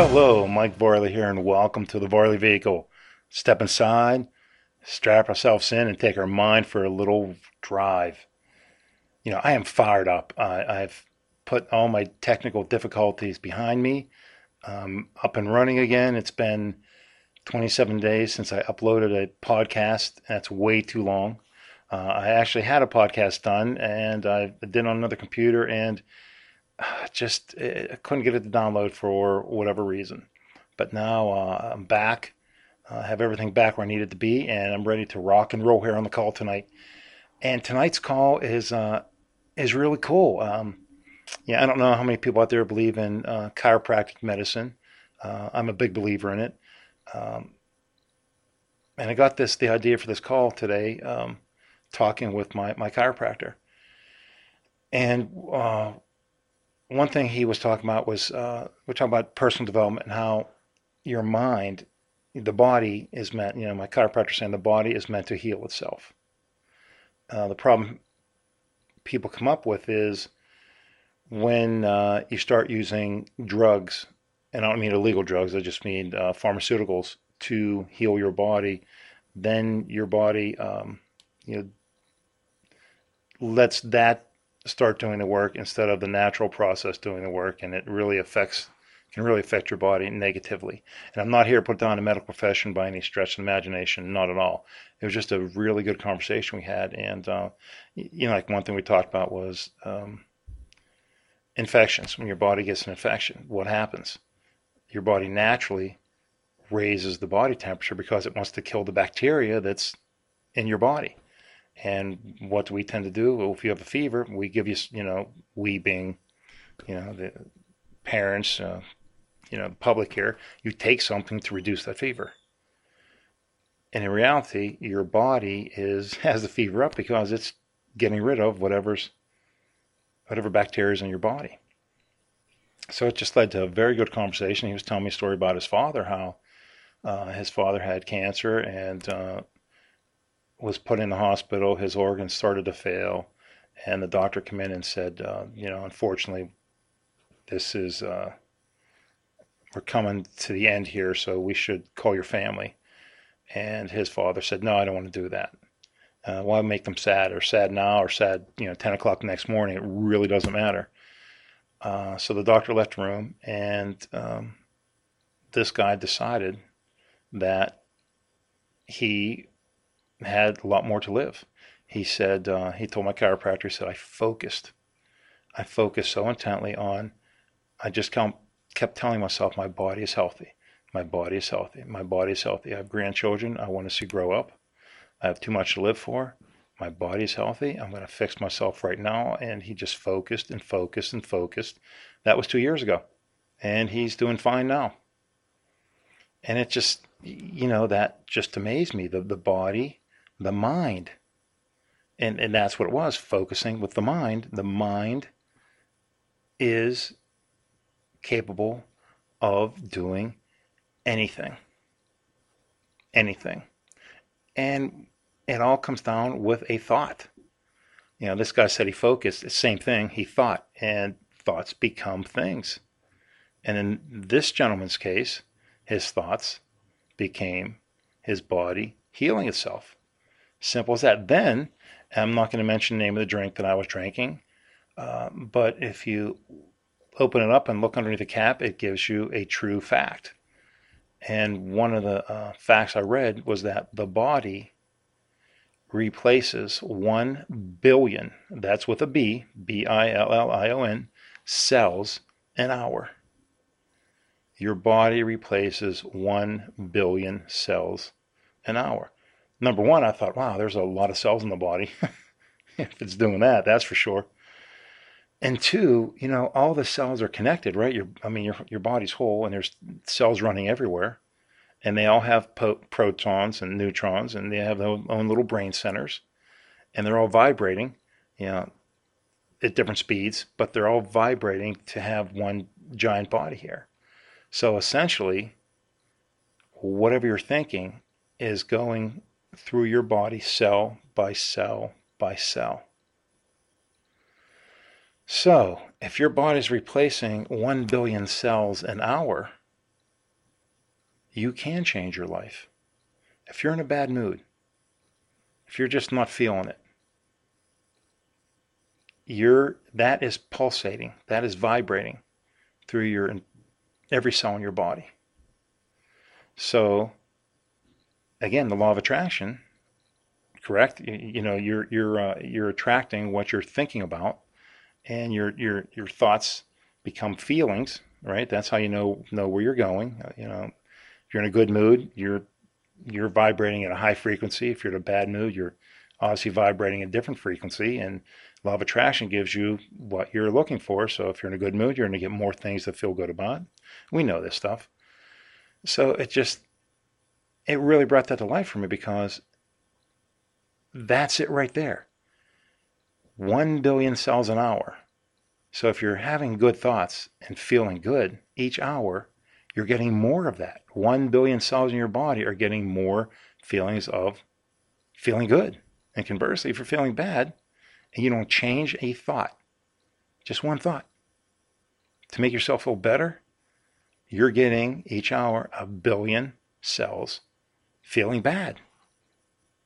Hello, Mike Varley here, and welcome to the Varley Vehicle. Step inside, strap ourselves in, and take our mind for a little drive. You know, I am fired up. I've put all my technical difficulties behind me. Up and running again. It's been 27 days since I uploaded a podcast. That's way too long. Uh, I actually had a podcast done, and I did it on another computer, and just I couldn't get it to download for whatever reason. But now uh, I'm back. I have everything back where I need it to be, and I'm ready to rock and roll here on the call tonight. And tonight's call is uh, is really cool. Um, yeah, I don't know how many people out there believe in uh, chiropractic medicine. Uh, I'm a big believer in it. Um, and I got this the idea for this call today, um, talking with my my chiropractor. And uh, one thing he was talking about was uh, we're talking about personal development and how your mind, the body is meant. You know, my chiropractor saying the body is meant to heal itself. Uh, the problem people come up with is when uh, you start using drugs, and I don't mean illegal drugs. I just mean uh, pharmaceuticals to heal your body. Then your body, um, you know, lets that start doing the work instead of the natural process doing the work, and it really affects can really affect your body negatively. And I'm not here to put down the medical profession by any stretch of imagination, not at all. It was just a really good conversation we had, and uh, you know, like one thing we talked about was um, infections. When your body gets an infection, what happens? Your body naturally raises the body temperature because it wants to kill the bacteria that's in your body. And what we tend to do? Well, if you have a fever, we give you, you know, we being, you know, the parents, uh, you know, the public here, you take something to reduce that fever. And in reality, your body is has the fever up because it's getting rid of whatever's whatever bacteria is in your body. So it just led to a very good conversation. He was telling me a story about his father, how uh, his father had cancer and uh, was put in the hospital. His organs started to fail, and the doctor came in and said, uh, you know, unfortunately, this is uh, we're coming to the end here, so we should call your family. And his father said, no, I don't want to do that. Uh, why make them sad or sad now or sad, you know, 10 o'clock the next morning? It really doesn't matter. Uh, so the doctor left the room, and um, this guy decided that he had a lot more to live. He said, uh, he told my chiropractor, he said, I focused. I focused so intently on, I just kept telling myself, my body is healthy. My body is healthy. My body is healthy. I have grandchildren I want to see grow up. I have too much to live for. My body is healthy. I'm going to fix myself right now. And he just focused and focused and focused. That was two years ago. And he's doing fine now. And it just, you know, that just amazed me. The, the body, the mind. And, and that's what it was focusing with the mind. The mind is capable of doing anything. Anything. And it all comes down with a thought. You know, this guy said he focused, the same thing, he thought, and thoughts become things. And in this gentleman's case, his thoughts became his body healing itself. Simple as that. Then, I'm not going to mention the name of the drink that I was drinking, uh, but if you open it up and look underneath the cap, it gives you a true fact. And one of the uh, facts I read was that the body replaces 1 billion, that's with a B, B I L L I O N, cells an hour. Your body replaces 1 billion cells an hour. Number one, I thought, wow, there's a lot of cells in the body. if it's doing that, that's for sure. And two, you know, all the cells are connected, right? Your, I mean, your your body's whole, and there's cells running everywhere and they all have po- protons and neutrons, and they have their own little brain centers, and they're all vibrating, you know, at different speeds, but they're all vibrating to have one giant body here. So essentially, whatever you're thinking is going through your body cell by cell by cell. So, if your body's replacing 1 billion cells an hour, you can change your life. If you're in a bad mood, if you're just not feeling it, you're that is pulsating, that is vibrating through your every cell in your body. So again, the law of attraction, correct? You, you know, you're you're uh, you're attracting what you're thinking about, and your your your thoughts become feelings, right? That's how you know know where you're going. Uh, you know, if you're in a good mood, you're you're vibrating at a high frequency. If you're in a bad mood, you're obviously vibrating at a different frequency. And law of attraction gives you what you're looking for. So if you're in a good mood, you're going to get more things that feel good about. We know this stuff. So it just it really brought that to life for me because that's it right there. 1 billion cells an hour. So if you're having good thoughts and feeling good each hour, you're getting more of that. 1 billion cells in your body are getting more feelings of feeling good. And conversely, if you're feeling bad and you don't change a thought, just one thought, to make yourself feel better, you're getting each hour a billion cells feeling bad.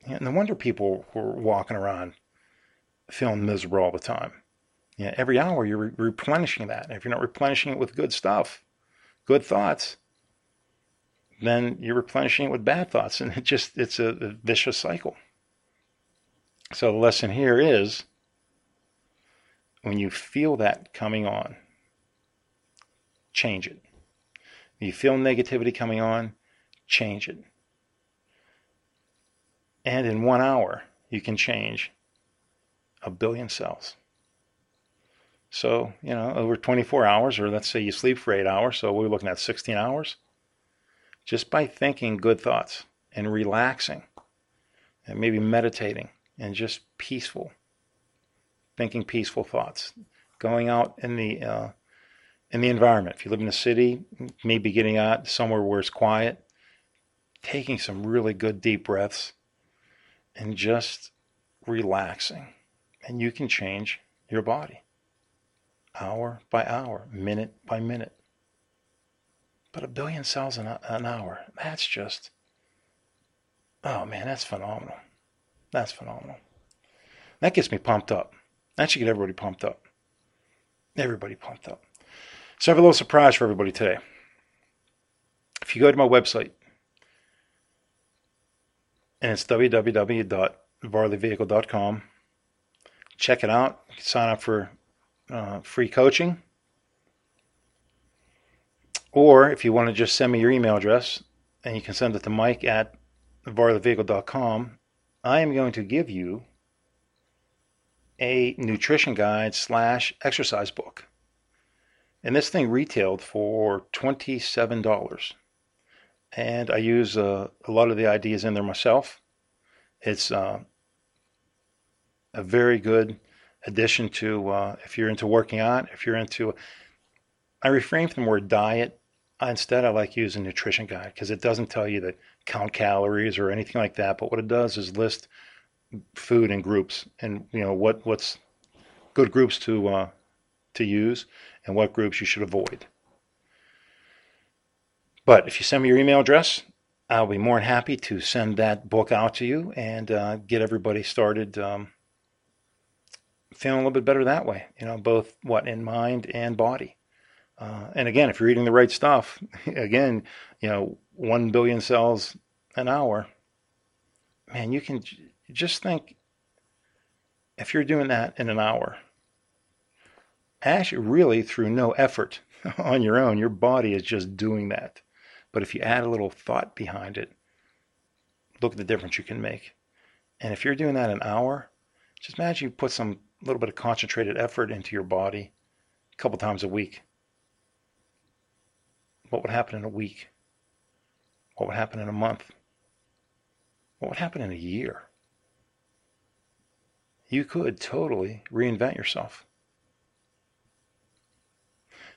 And no wonder people were walking around feeling miserable all the time. Every hour you're re- replenishing that. And if you're not replenishing it with good stuff, good thoughts, then you're replenishing it with bad thoughts, and it just it's a, a vicious cycle. So the lesson here is when you feel that coming on, change it. When you feel negativity coming on, change it. And in one hour, you can change a billion cells. So, you know, over 24 hours, or let's say you sleep for eight hours, so we're looking at 16 hours. Just by thinking good thoughts and relaxing and maybe meditating and just peaceful, thinking peaceful thoughts, going out in the uh, in the environment. If you live in a city, maybe getting out somewhere where it's quiet, taking some really good deep breaths, and just relaxing. And you can change your body hour by hour, minute by minute. But a billion cells an, an hour, that's just, oh man, that's phenomenal. That's phenomenal. That gets me pumped up. That should get everybody pumped up. Everybody pumped up. So I have a little surprise for everybody today. If you go to my website, and it's www.varleyvehicle.com. Check it out. Sign up for uh, free coaching. Or if you want to just send me your email address, and you can send it to mike at varleyvehicle.com, I am going to give you a nutrition guide slash exercise book. And this thing retailed for $27 and I use uh, a lot of the ideas in there myself. It's uh, a very good addition to uh, if you're into working out, if you're into. I refrain from the word diet. Instead, I like using nutrition guide because it doesn't tell you to count calories or anything like that. But what it does is list food in groups and you know what what's good groups to uh, to use and what groups you should avoid. But if you send me your email address, I'll be more than happy to send that book out to you and uh, get everybody started um, feeling a little bit better that way. You know, both what in mind and body. Uh, and again, if you're eating the right stuff, again, you know, one billion cells an hour, man, you can just think if you're doing that in an hour, actually, really through no effort on your own, your body is just doing that. But if you add a little thought behind it, look at the difference you can make. And if you're doing that an hour, just imagine you put some little bit of concentrated effort into your body a couple times a week. What would happen in a week? What would happen in a month? What would happen in a year? You could totally reinvent yourself.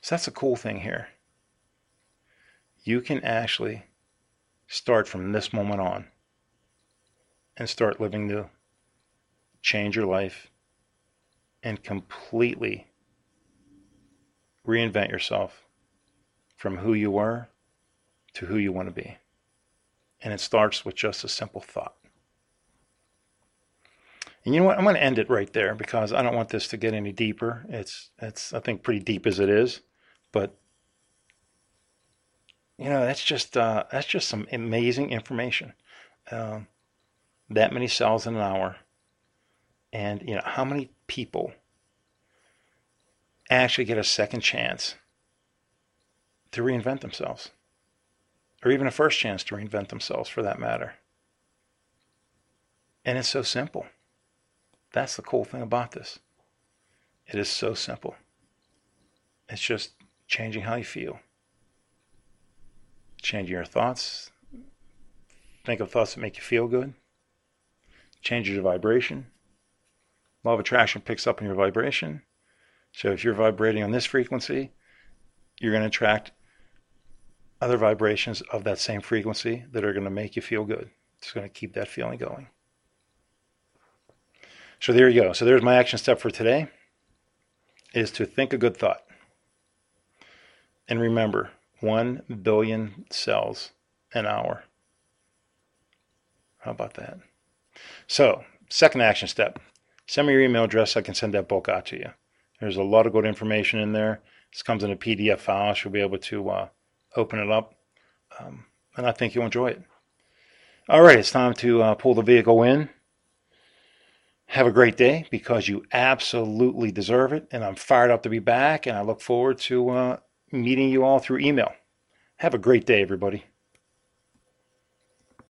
So that's a cool thing here you can actually start from this moment on and start living new, change your life, and completely reinvent yourself from who you were to who you want to be. And it starts with just a simple thought. And you know what? I'm going to end it right there because I don't want this to get any deeper. It's it's I think pretty deep as it is, but you know that's just uh, that's just some amazing information. Um, that many cells in an hour, and you know how many people actually get a second chance to reinvent themselves, or even a first chance to reinvent themselves for that matter. And it's so simple. That's the cool thing about this. It is so simple. It's just changing how you feel, changing your thoughts. Think of thoughts that make you feel good, changes your vibration. Law of attraction picks up on your vibration. So if you're vibrating on this frequency, you're going to attract other vibrations of that same frequency that are going to make you feel good. It's going to keep that feeling going. So there you go. So there's my action step for today is to think a good thought. And remember, 1 billion cells an hour. How about that? So, second action step. Send me your email address. I can send that book out to you. There's a lot of good information in there. This comes in a PDF file. So you'll be able to uh, open it up. Um, and I think you'll enjoy it. All right, it's time to uh, pull the vehicle in. Have a great day because you absolutely deserve it. And I'm fired up to be back. And I look forward to uh, meeting you all through email. Have a great day, everybody.